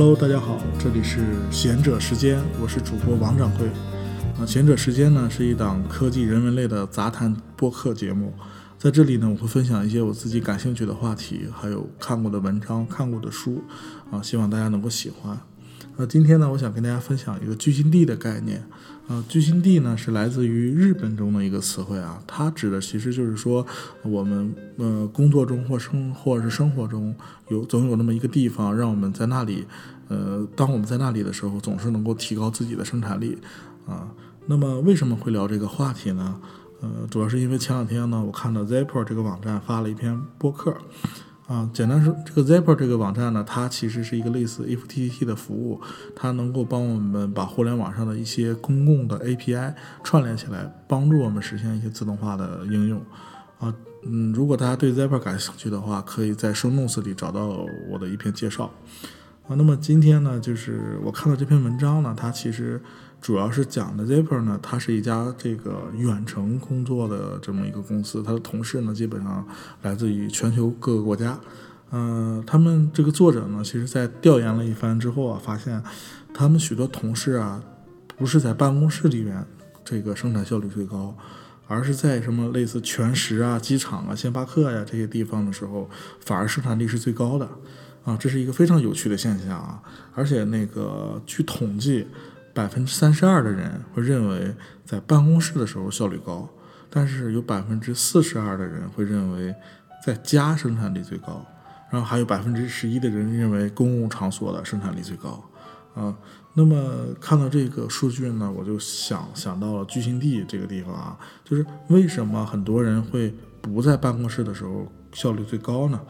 Hello，大家好，这里是贤者时间，我是主播王掌柜。啊，贤者时间呢是一档科技人文类的杂谈播客节目，在这里呢，我会分享一些我自己感兴趣的话题，还有看过的文章、看过的书，啊，希望大家能够喜欢。那今天呢，我想跟大家分享一个聚心地的概念。呃，聚心地呢是来自于日本中的一个词汇啊，它指的其实就是说，我们呃工作中或生或者是生活中有总有那么一个地方，让我们在那里，呃，当我们在那里的时候，总是能够提高自己的生产力啊。那么为什么会聊这个话题呢？呃，主要是因为前两天呢，我看到 Zapper 这个网站发了一篇播客。啊，简单说，这个 Zapper 这个网站呢，它其实是一个类似 F T T 的服务，它能够帮我们把互联网上的一些公共的 API 串联起来，帮助我们实现一些自动化的应用。啊，嗯，如果大家对 Zapper 感兴趣的话，可以在 Show Notes 里找到我的一篇介绍。啊，那么今天呢，就是我看到这篇文章呢，它其实。主要是讲的 Zipper 呢，它是一家这个远程工作的这么一个公司，它的同事呢基本上来自于全球各个国家。嗯，他们这个作者呢，其实在调研了一番之后啊，发现他们许多同事啊，不是在办公室里面这个生产效率最高，而是在什么类似全食啊、机场啊、星巴克呀这些地方的时候，反而生产力是最高的。啊，这是一个非常有趣的现象啊！而且那个据统计。百分之三十二的人会认为在办公室的时候效率高，但是有百分之四十二的人会认为在家生产力最高，然后还有百分之十一的人认为公共场所的生产力最高。啊，那么看到这个数据呢，我就想想到了聚星地这个地方啊，就是为什么很多人会不在办公室的时候效率最高呢？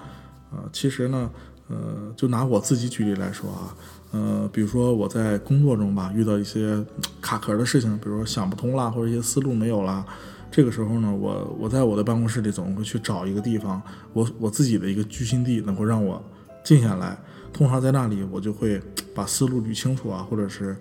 啊，其实呢，呃，就拿我自己举例来说啊。呃，比如说我在工作中吧，遇到一些卡壳的事情，比如说想不通啦，或者一些思路没有啦，这个时候呢，我我在我的办公室里总会去找一个地方，我我自己的一个居心地，能够让我静下来。通常在那里，我就会把思路捋清楚啊，或者是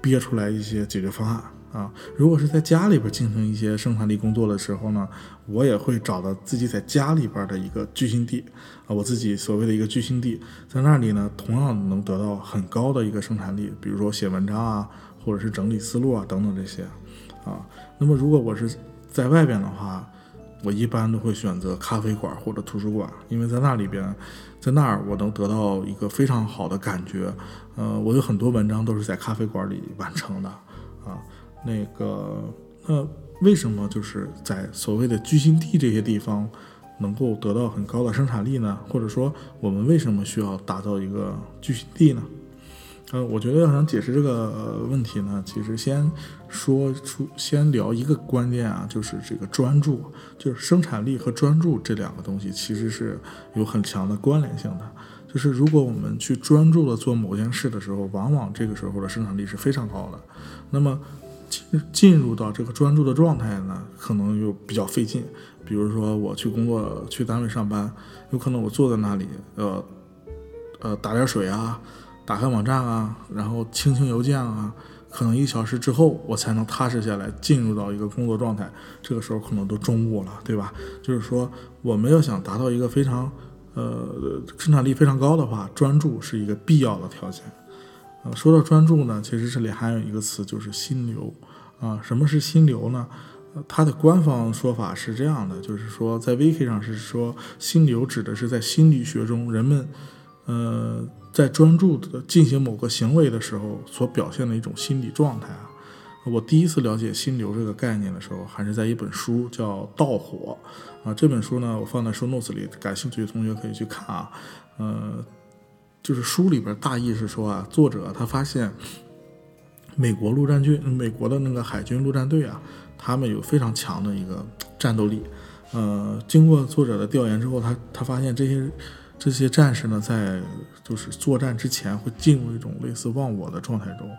憋出来一些解决方案。啊，如果是在家里边进行一些生产力工作的时候呢，我也会找到自己在家里边的一个聚心地，啊，我自己所谓的一个聚心地，在那里呢，同样能得到很高的一个生产力，比如说写文章啊，或者是整理思路啊等等这些，啊，那么如果我是在外边的话，我一般都会选择咖啡馆或者图书馆，因为在那里边，在那儿我能得到一个非常好的感觉，呃，我有很多文章都是在咖啡馆里完成的，那个，那为什么就是在所谓的居心地这些地方能够得到很高的生产力呢？或者说，我们为什么需要打造一个居心地呢？呃，我觉得要想解释这个问题呢，其实先说出，先聊一个关键啊，就是这个专注，就是生产力和专注这两个东西其实是有很强的关联性的。就是如果我们去专注的做某件事的时候，往往这个时候的生产力是非常高的。那么进进入到这个专注的状态呢，可能又比较费劲。比如说，我去工作、去单位上班，有可能我坐在那里，呃，呃，打点水啊，打开网站啊，然后清清邮件啊，可能一小时之后，我才能踏实下来，进入到一个工作状态。这个时候可能都中午了，对吧？就是说，我们要想达到一个非常，呃，生产力非常高的话，专注是一个必要的条件。呃，说到专注呢，其实这里还有一个词，就是心流。啊，什么是心流呢？它的官方说法是这样的，就是说在 Wiki 上是说，心流指的是在心理学中人们，呃，在专注的进行某个行为的时候所表现的一种心理状态啊。我第一次了解心流这个概念的时候，还是在一本书叫《盗火》啊。这本书呢，我放在书 Notes 里，感兴趣的同学可以去看啊。呃。就是书里边大意是说啊，作者他发现美国陆战军、美国的那个海军陆战队啊，他们有非常强的一个战斗力。呃，经过作者的调研之后，他他发现这些这些战士呢，在就是作战之前会进入一种类似忘我的状态中，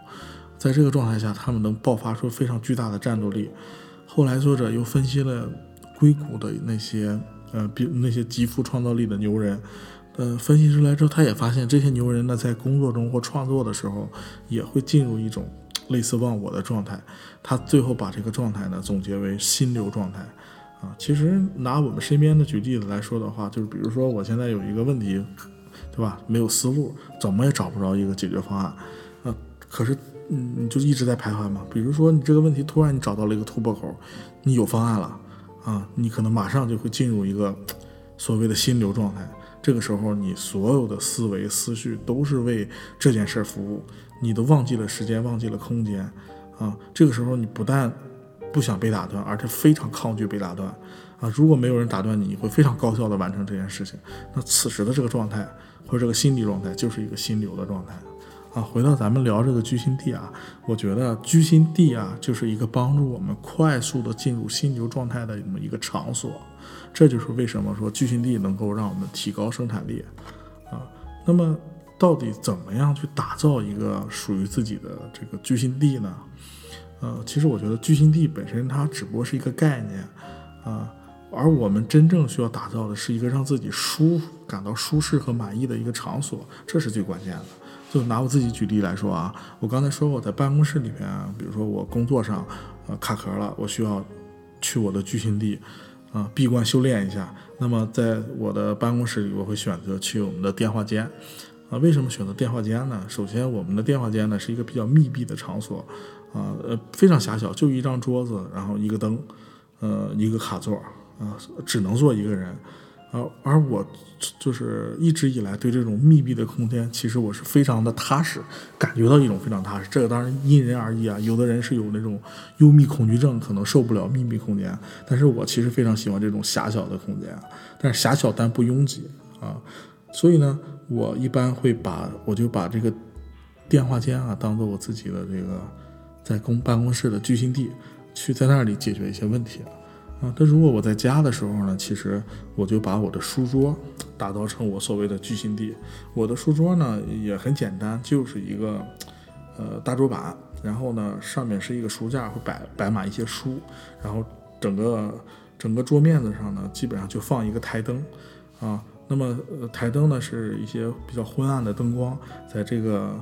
在这个状态下，他们能爆发出非常巨大的战斗力。后来作者又分析了硅谷的那些呃，比那些极富创造力的牛人。呃，分析出来之后，他也发现这些牛人呢，在工作中或创作的时候，也会进入一种类似忘我的状态。他最后把这个状态呢，总结为心流状态。啊，其实拿我们身边的举例子来说的话，就是比如说我现在有一个问题，对吧？没有思路，怎么也找不着一个解决方案。啊，可是，嗯，你就一直在徘徊嘛。比如说，你这个问题突然你找到了一个突破口，你有方案了，啊，你可能马上就会进入一个所谓的心流状态。这个时候，你所有的思维思绪都是为这件事服务，你都忘记了时间，忘记了空间，啊，这个时候你不但不想被打断，而且非常抗拒被打断。啊，如果没有人打断你，你会非常高效的完成这件事情。那此时的这个状态或者这个心理状态，就是一个心流的状态。啊，回到咱们聊这个居心地啊，我觉得居心地啊，就是一个帮助我们快速的进入心流状态的这么一个场所。这就是为什么说聚心地能够让我们提高生产力。啊，那么到底怎么样去打造一个属于自己的这个聚心地呢？呃，其实我觉得聚心地本身它只不过是一个概念，啊。而我们真正需要打造的是一个让自己舒服、感到舒适和满意的一个场所，这是最关键的。就拿我自己举例来说啊，我刚才说我，在办公室里面，比如说我工作上，呃，卡壳了，我需要去我的聚心地，啊，闭关修炼一下。那么在我的办公室里，我会选择去我们的电话间，啊，为什么选择电话间呢？首先，我们的电话间呢是一个比较密闭的场所，啊，呃，非常狭小，就一张桌子，然后一个灯，呃，一个卡座。啊，只能坐一个人，而而我就是一直以来对这种密闭的空间，其实我是非常的踏实，感觉到一种非常踏实。这个当然因人而异啊，有的人是有那种幽密恐惧症，可能受不了密闭空间。但是我其实非常喜欢这种狭小的空间，但是狭小但不拥挤啊。所以呢，我一般会把我就把这个电话间啊当做我自己的这个在公办公室的居心地，去在那里解决一些问题。啊，但如果我在家的时候呢，其实我就把我的书桌打造成我所谓的居心地。我的书桌呢也很简单，就是一个呃大桌板，然后呢上面是一个书架，会摆摆满一些书，然后整个整个桌面子上呢基本上就放一个台灯啊。那么台灯呢是一些比较昏暗的灯光，在这个。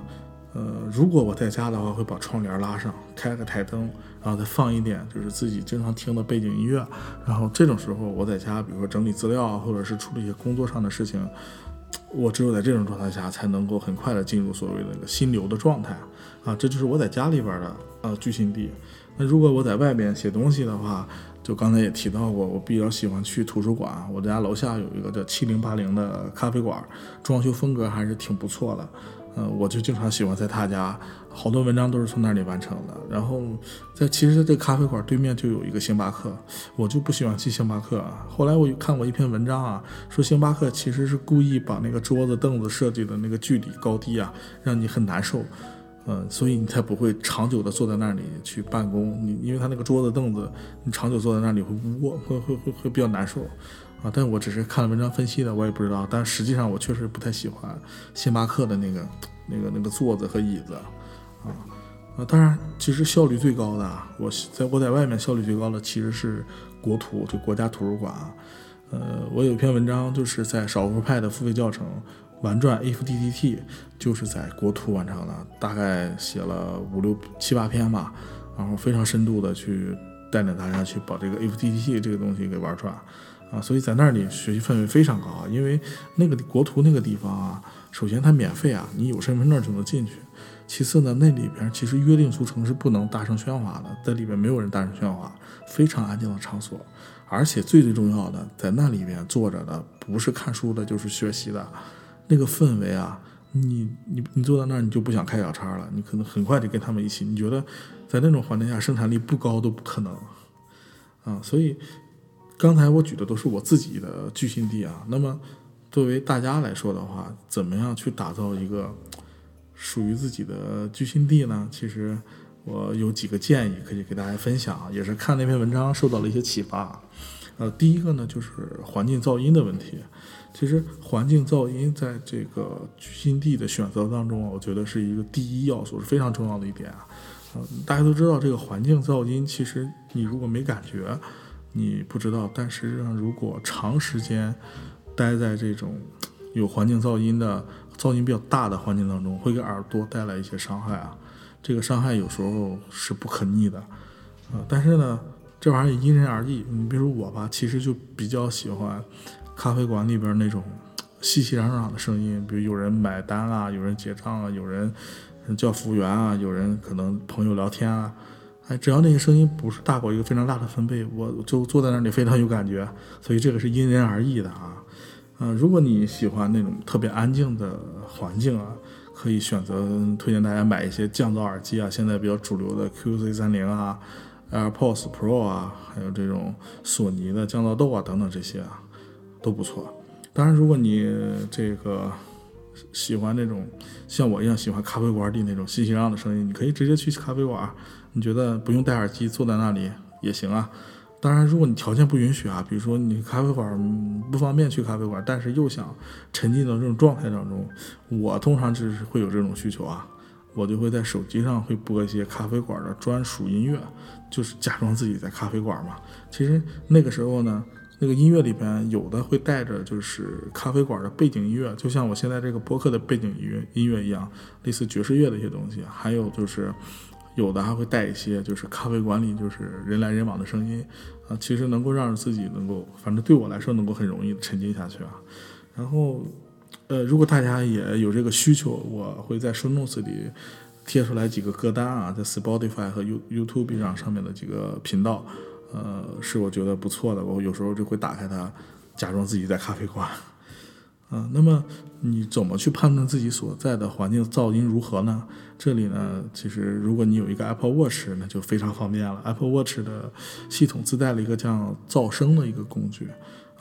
呃，如果我在家的话，会把窗帘拉上，开个台灯，然后再放一点就是自己经常听的背景音乐。然后这种时候，我在家，比如说整理资料啊，或者是处理一些工作上的事情，我只有在这种状态下，才能够很快的进入所谓的那个心流的状态啊。这就是我在家里边的呃居心地。那如果我在外边写东西的话，就刚才也提到过，我比较喜欢去图书馆。我家楼下有一个叫七零八零的咖啡馆，装修风格还是挺不错的。嗯，我就经常喜欢在他家，好多文章都是从那里完成的。然后在其实，在这咖啡馆对面就有一个星巴克，我就不喜欢去星巴克啊。后来我看过一篇文章啊，说星巴克其实是故意把那个桌子凳子设计的那个距离高低啊，让你很难受。嗯，所以你才不会长久的坐在那里去办公。你因为他那个桌子凳子，你长久坐在那里会窝，会会会会比较难受。啊，但我只是看了文章分析的，我也不知道。但实际上，我确实不太喜欢星巴克的那个、那个、那个座子和椅子，啊啊，当然，其实效率最高的，我在我在外面效率最高的其实是国图，就国家图书馆。呃，我有一篇文章就是在少数派的付费教程玩转 if ddt 就是在国图完成的，大概写了五六七八篇吧，然后非常深度的去带领大家去把这个 if ddt 这个东西给玩转。啊，所以在那里学习氛围非常高，因为那个国图那个地方啊，首先它免费啊，你有身份证就能进去。其次呢，那里边其实约定俗成是不能大声喧哗的，在里边没有人大声喧哗，非常安静的场所。而且最最重要的，在那里边坐着的不是看书的，就是学习的。那个氛围啊，你你你坐在那儿，你就不想开小差了，你可能很快就跟他们一起。你觉得在那种环境下生产力不高都不可能啊，所以。刚才我举的都是我自己的居心地啊，那么作为大家来说的话，怎么样去打造一个属于自己的居心地呢？其实我有几个建议可以给大家分享，也是看那篇文章受到了一些启发。呃，第一个呢就是环境噪音的问题。其实环境噪音在这个居心地的选择当中啊，我觉得是一个第一要素，是非常重要的一点啊。嗯，大家都知道这个环境噪音，其实你如果没感觉。你不知道，但实际上，如果长时间待在这种有环境噪音的、噪音比较大的环境当中，会给耳朵带来一些伤害啊。这个伤害有时候是不可逆的，啊，但是呢，这玩意儿因人而异。你比如我吧，其实就比较喜欢咖啡馆里边那种熙熙攘攘的声音，比如有人买单啊，有人结账啊，有人叫服务员啊，有人可能朋友聊天啊，哎，只要那些声音不是大过一个非常大的分贝，我就坐在那里非常有感觉。所以这个是因人而异的啊。嗯，如果你喜欢那种特别安静的环境啊，可以选择推荐大家买一些降噪耳机啊，现在比较主流的 QC 三零啊、AirPods Pro 啊，还有这种索尼的降噪豆啊等等这些啊，都不错。当然，如果你这个喜欢那种像我一样喜欢咖啡馆里那种熙熙攘攘的声音，你可以直接去咖啡馆。你觉得不用戴耳机坐在那里也行啊。当然，如果你条件不允许啊，比如说你咖啡馆不方便去咖啡馆，但是又想沉浸到这种状态当中，我通常就是会有这种需求啊，我就会在手机上会播一些咖啡馆的专属音乐，就是假装自己在咖啡馆嘛。其实那个时候呢。那个音乐里边有的会带着就是咖啡馆的背景音乐，就像我现在这个播客的背景音乐音乐一样，类似爵士乐的一些东西。还有就是有的还会带一些就是咖啡馆里就是人来人往的声音啊，其实能够让自己能够，反正对我来说能够很容易沉浸下去啊。然后呃，如果大家也有这个需求，我会在 show notes 里贴出来几个歌单啊，在 Spotify 和 You YouTube 上上面的几个频道。呃，是我觉得不错的，我有时候就会打开它，假装自己在咖啡馆。啊，那么你怎么去判断自己所在的环境噪音如何呢？这里呢，其实如果你有一个 Apple Watch，那就非常方便了。Apple Watch 的系统自带了一个叫噪声的一个工具，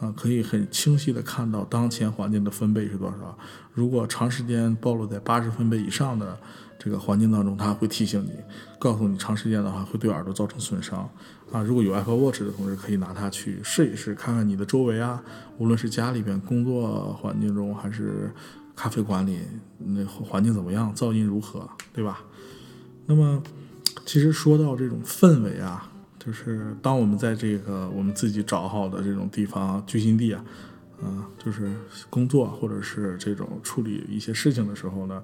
啊，可以很清晰的看到当前环境的分贝是多少。如果长时间暴露在八十分贝以上的。这个环境当中，它会提醒你，告诉你长时间的话会对耳朵造成损伤啊。如果有 Apple Watch 的同志，可以拿它去试一试，看看你的周围啊，无论是家里边、工作环境中，还是咖啡馆里，那环境怎么样，噪音如何，对吧？那么，其实说到这种氛围啊，就是当我们在这个我们自己找好的这种地方居心地啊，啊，就是工作或者是这种处理一些事情的时候呢。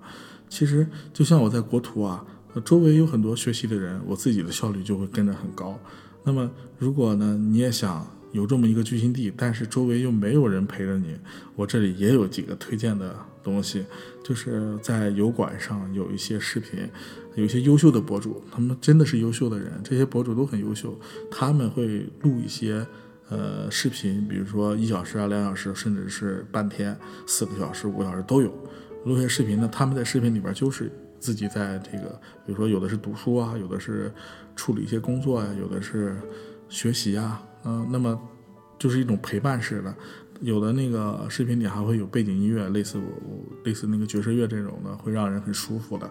其实就像我在国图啊，周围有很多学习的人，我自己的效率就会跟着很高。那么如果呢，你也想有这么一个聚心地，但是周围又没有人陪着你，我这里也有几个推荐的东西，就是在油管上有一些视频，有一些优秀的博主，他们真的是优秀的人，这些博主都很优秀，他们会录一些呃视频，比如说一小时啊、两小时，甚至是半天、四个小时、五个小时都有。录些视频呢，他们在视频里边就是自己在这个，比如说有的是读书啊，有的是处理一些工作啊，有的是学习啊，嗯，那么就是一种陪伴式的。有的那个视频里还会有背景音乐，类似我类似那个爵士乐这种的，会让人很舒服的。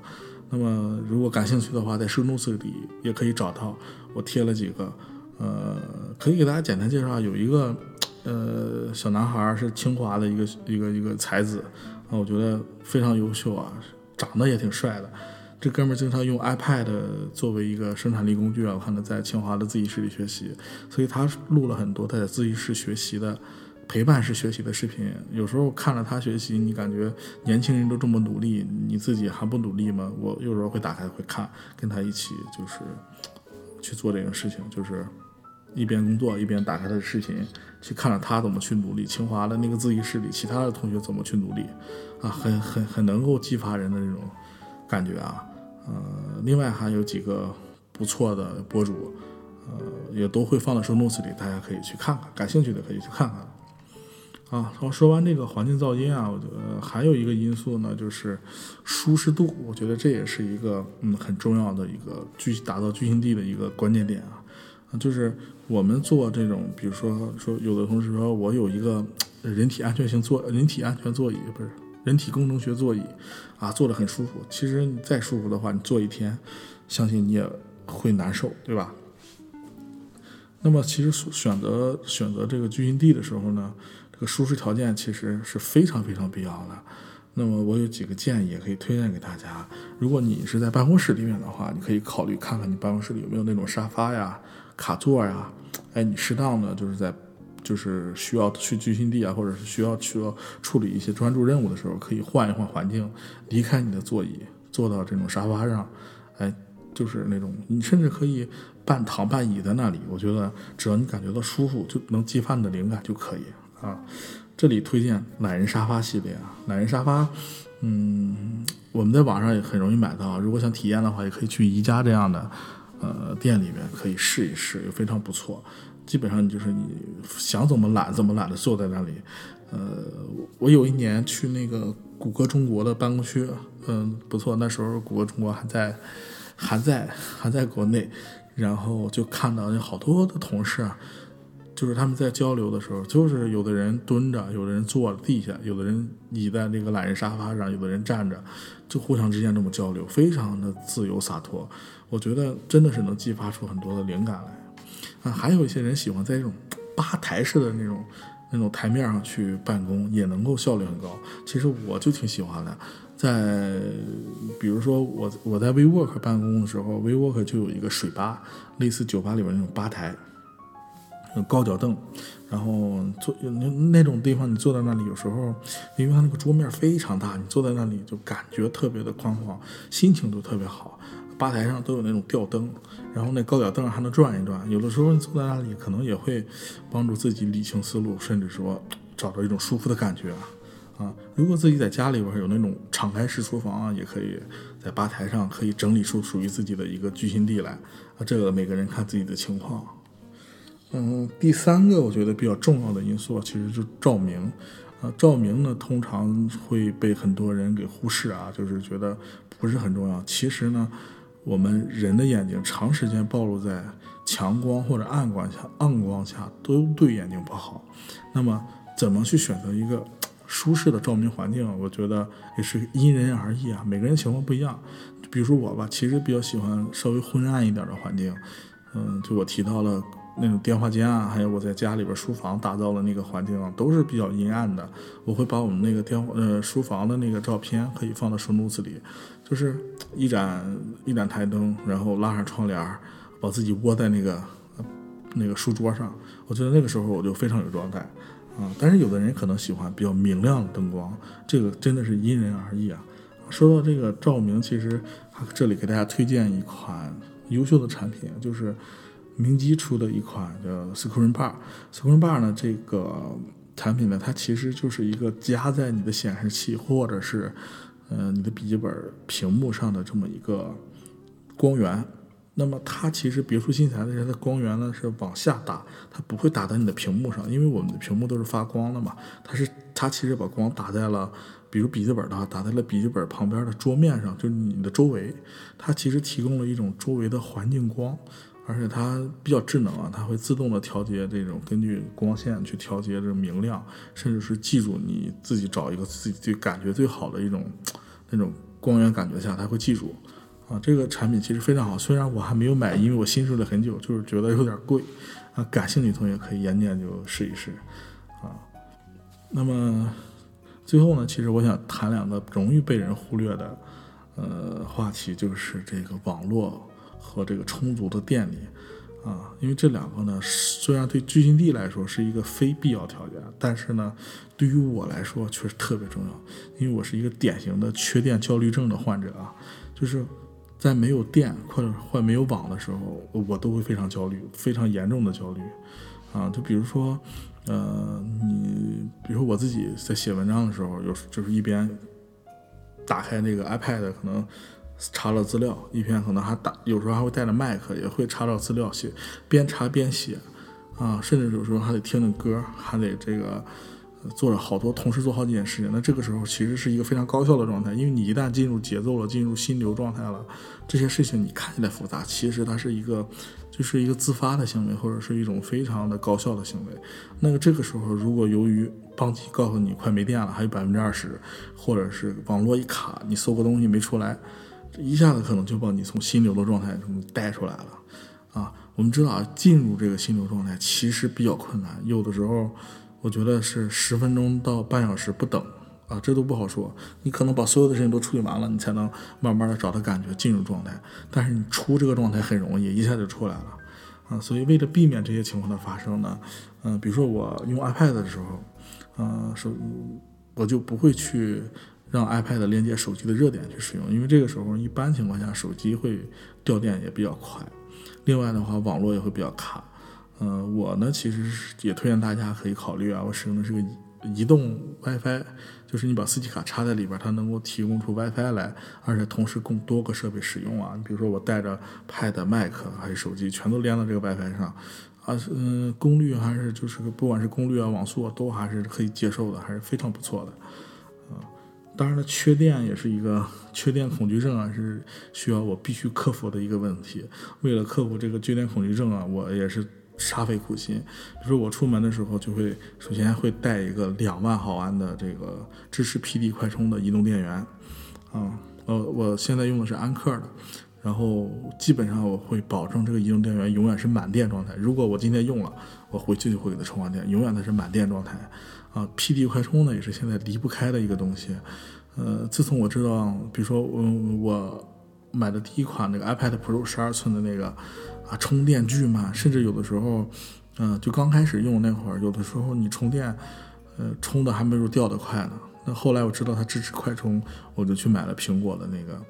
那么如果感兴趣的话，在 show notes 里也可以找到，我贴了几个，呃，可以给大家简单介绍，有一个呃小男孩是清华的一个一个一个才子。啊，我觉得非常优秀啊，长得也挺帅的。这哥们儿经常用 iPad 作为一个生产力工具啊，我看他在清华的自习室里学习，所以他录了很多他在自习室学习的陪伴式学习的视频。有时候看了他学习，你感觉年轻人都这么努力，你自己还不努力吗？我有时候会打开会看，跟他一起就是去做这个事情，就是。一边工作一边打开他的视频，去看着他怎么去努力。清华的那个自习室里，其他的同学怎么去努力，啊，很很很能够激发人的这种感觉啊。呃，另外还有几个不错的博主，呃，也都会放到收 notes 里，大家可以去看看，感兴趣的可以去看看。啊，然后说完这个环境噪音啊，我觉得还有一个因素呢，就是舒适度。我觉得这也是一个嗯很重要的一个聚打造聚心地的一个关键点啊，就是。我们做这种，比如说说，有的同事说我有一个人体安全性座，人体安全座椅不是人体工程学座椅，啊，坐得很舒服。其实你再舒服的话，你坐一天，相信你也会难受，对吧？那么其实选择选择这个居心地的时候呢，这个舒适条件其实是非常非常必要的。那么我有几个建议也可以推荐给大家。如果你是在办公室里面的话，你可以考虑看看你办公室里有没有那种沙发呀。卡座呀，哎，你适当的就是在，就是需要去居心地啊，或者是需要去处理一些专注任务的时候，可以换一换环境，离开你的座椅，坐到这种沙发上，哎，就是那种你甚至可以半躺半倚在那里，我觉得只要你感觉到舒服，就能激发你的灵感就可以啊。这里推荐懒人沙发系列啊，懒人沙发，嗯，我们在网上也很容易买到，如果想体验的话，也可以去宜家这样的呃店里面可以试一试，也非常不错。基本上就是你想怎么懒怎么懒的坐在那里。呃，我有一年去那个谷歌中国的办公区，嗯，不错，那时候谷歌中国还在，还在还在国内，然后就看到有好多的同事啊，就是他们在交流的时候，就是有的人蹲着，有的人坐地下，有的人倚在那个懒人沙发上，有的人站着，就互相之间这么交流，非常的自由洒脱。我觉得真的是能激发出很多的灵感来。啊，还有一些人喜欢在这种吧台式的那种。那种台面上去办公也能够效率很高，其实我就挺喜欢的。在比如说我我在 WeWork 办公的时候，WeWork 就有一个水吧，类似酒吧里边那种吧台，有高脚凳，然后坐那那种地方，你坐在那里，有时候因为它那个桌面非常大，你坐在那里就感觉特别的宽广，心情都特别好。吧台上都有那种吊灯，然后那高脚凳还能转一转。有的时候你坐在那里，可能也会帮助自己理清思路，甚至说找到一种舒服的感觉啊。啊，如果自己在家里边有那种敞开式厨房啊，也可以在吧台上可以整理出属于自己的一个聚心地来啊。这个每个人看自己的情况。嗯，第三个我觉得比较重要的因素其实就照明。啊，照明呢通常会被很多人给忽视啊，就是觉得不是很重要。其实呢。我们人的眼睛长时间暴露在强光或者暗光下，暗光下都对眼睛不好。那么，怎么去选择一个舒适的照明环境？我觉得也是因人而异啊，每个人情况不一样。比如说我吧，其实比较喜欢稍微昏暗一点的环境。嗯，就我提到了那种电话间啊，还有我在家里边书房打造的那个环境啊，都是比较阴暗的。我会把我们那个电呃书房的那个照片可以放到手 notes 里。就是一盏一盏台灯，然后拉上窗帘，把自己窝在那个那个书桌上。我觉得那个时候我就非常有状态啊。但是有的人可能喜欢比较明亮的灯光，这个真的是因人而异啊。说到这个照明，其实这里给大家推荐一款优秀的产品，就是明基出的一款叫 Screen Bar。Screen Bar 呢，这个产品呢，它其实就是一个夹在你的显示器或者是。呃，你的笔记本屏幕上的这么一个光源，那么它其实别出心裁的是，它的光源呢是往下打，它不会打在你的屏幕上，因为我们的屏幕都是发光的嘛。它是它其实把光打在了，比如笔记本的话，打在了笔记本旁边的桌面上，就是你的周围，它其实提供了一种周围的环境光。而且它比较智能啊，它会自动的调节这种根据光线去调节这明亮，甚至是记住你自己找一个自己最感觉最好的一种那种光源感觉下，它会记住啊。这个产品其实非常好，虽然我还没有买，因为我心试了很久，就是觉得有点贵啊。感兴趣同学可以研究研究试一试啊。那么最后呢，其实我想谈两个容易被人忽略的呃话题，就是这个网络。和这个充足的电力，啊，因为这两个呢，虽然对聚心地来说是一个非必要条件，但是呢，对于我来说却是特别重要。因为我是一个典型的缺电焦虑症的患者啊，就是在没有电或者或没有网的时候，我都会非常焦虑，非常严重的焦虑，啊，就比如说，呃，你比如说我自己在写文章的时候，有就是一边打开那个 iPad 可能。查了资料，一篇可能还打，有时候还会带着麦克，也会查找资料写，边查边写，啊，甚至有时候还得听着歌，还得这个做着好多同时做好几件事情。那这个时候其实是一个非常高效的状态，因为你一旦进入节奏了，进入心流状态了，这些事情你看起来复杂，其实它是一个就是一个自发的行为，或者是一种非常的高效的行为。那个这个时候，如果由于邦机告诉你快没电了，还有百分之二十，或者是网络一卡，你搜个东西没出来。一下子可能就把你从心流的状态中带出来了，啊，我们知道啊，进入这个心流状态其实比较困难，有的时候我觉得是十分钟到半小时不等，啊，这都不好说。你可能把所有的事情都处理完了，你才能慢慢的找到感觉进入状态。但是你出这个状态很容易，一下就出来了，啊，所以为了避免这些情况的发生呢，嗯，比如说我用 iPad 的时候，嗯，是，我就不会去。让 iPad 连接手机的热点去使用，因为这个时候一般情况下手机会掉电也比较快，另外的话网络也会比较卡。嗯，我呢其实是也推荐大家可以考虑啊，我使用的是个移动 WiFi，就是你把四 G 卡插在里边，它能够提供出 WiFi 来，而且同时供多个设备使用啊。你比如说我带着 Pad、Mac 还是手机，全都连到这个 WiFi 上，啊，嗯，功率还是就是不管是功率啊、网速啊，都还是可以接受的，还是非常不错的。当然了，缺电也是一个缺电恐惧症啊，是需要我必须克服的一个问题。为了克服这个缺电恐惧症啊，我也是煞费苦心。比如说我出门的时候，就会首先会带一个两万毫安的这个支持 PD 快充的移动电源，啊，呃，我现在用的是安克的，然后基本上我会保证这个移动电源永远是满电状态。如果我今天用了，我回去就会给它充完电，永远它是满电状态。啊，PD 快充呢也是现在离不开的一个东西。呃，自从我知道，比如说我我买的第一款那个 iPad Pro 十二寸的那个啊，充电巨慢，甚至有的时候，嗯，就刚开始用那会儿，有的时候你充电，呃，充的还没有掉的快呢。那后来我知道它支持快充，我就去买了苹果的那个，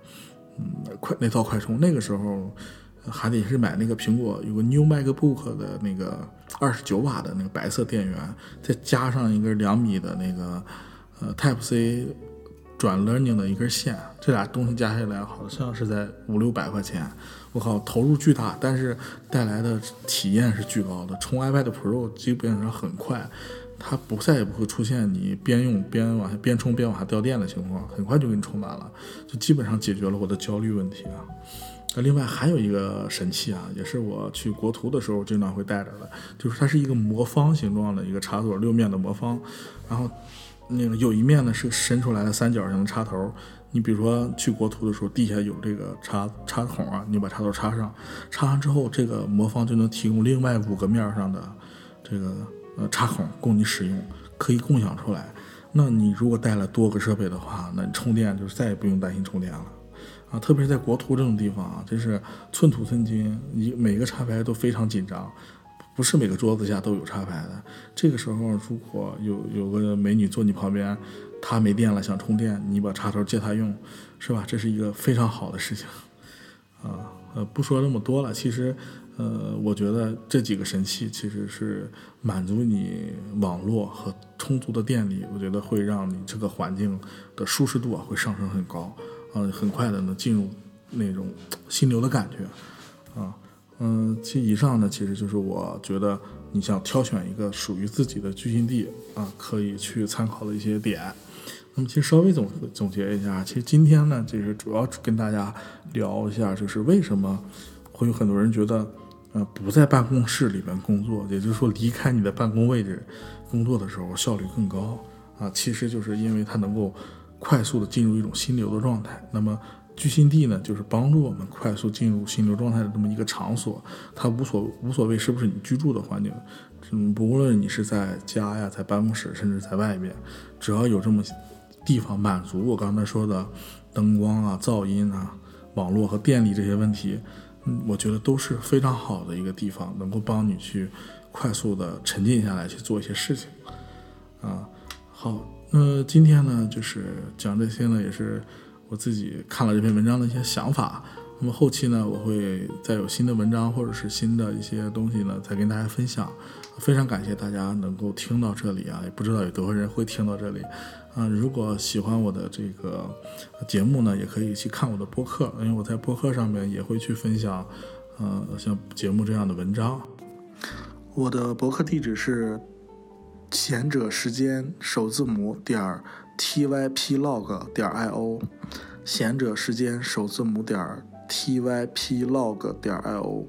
嗯，快那套快充。那个时候还得是买那个苹果有个 New MacBook 的那个二十九瓦的那个白色电源，再加上一根两米的那个呃 Type C。转 Learning 的一根线，这俩东西加起来好像是在五六百块钱。我靠，投入巨大，但是带来的体验是巨高的。充 iPad Pro 基本上很快，它不再也不会出现你边用边往下边充边往下掉电的情况，很快就给你充满了，就基本上解决了我的焦虑问题啊。那另外还有一个神器啊，也是我去国图的时候经常会带着的，就是它是一个魔方形状的一个插座，六面的魔方，然后。那个有一面呢是伸出来的三角形的插头，你比如说去国图的时候，地下有这个插插孔啊，你把插头插上，插上之后，这个魔方就能提供另外五个面上的这个呃插孔供你使用，可以共享出来。那你如果带了多个设备的话，那充电就再也不用担心充电了啊！特别是在国图这种地方啊，真是寸土寸金，你每个插排都非常紧张。不是每个桌子下都有插排的。这个时候，如果有有个美女坐你旁边，她没电了想充电，你把插头借她用，是吧？这是一个非常好的事情，啊，呃，不说那么多了。其实，呃，我觉得这几个神器其实是满足你网络和充足的电力，我觉得会让你这个环境的舒适度啊会上升很高，啊，很快的能进入那种心流的感觉，啊。嗯，其以上呢，其实就是我觉得你想挑选一个属于自己的居心地啊，可以去参考的一些点。那么，其实稍微总总结一下，其实今天呢，就是主要跟大家聊一下，就是为什么会有很多人觉得，呃，不在办公室里边工作，也就是说离开你的办公位置工作的时候效率更高啊，其实就是因为它能够快速的进入一种心流的状态。那么。居心地呢，就是帮助我们快速进入心流状态的这么一个场所。它无所无所谓是不是你居住的环境，嗯，不论你是在家呀，在办公室，甚至在外面，只要有这么地方满足我刚才说的灯光啊、噪音啊、网络和电力这些问题，嗯，我觉得都是非常好的一个地方，能够帮你去快速的沉浸下来去做一些事情。啊，好，那今天呢，就是讲这些呢，也是。我自己看了这篇文章的一些想法，那么后期呢，我会再有新的文章或者是新的一些东西呢，再跟大家分享。非常感谢大家能够听到这里啊，也不知道有多少人会听到这里啊。如果喜欢我的这个节目呢，也可以去看我的播客，因为我在播客上面也会去分享，呃，像节目这样的文章。我的博客地址是贤者时间首字母点儿。typlog 点 io，贤者时间首字母点儿 typlog 点 io。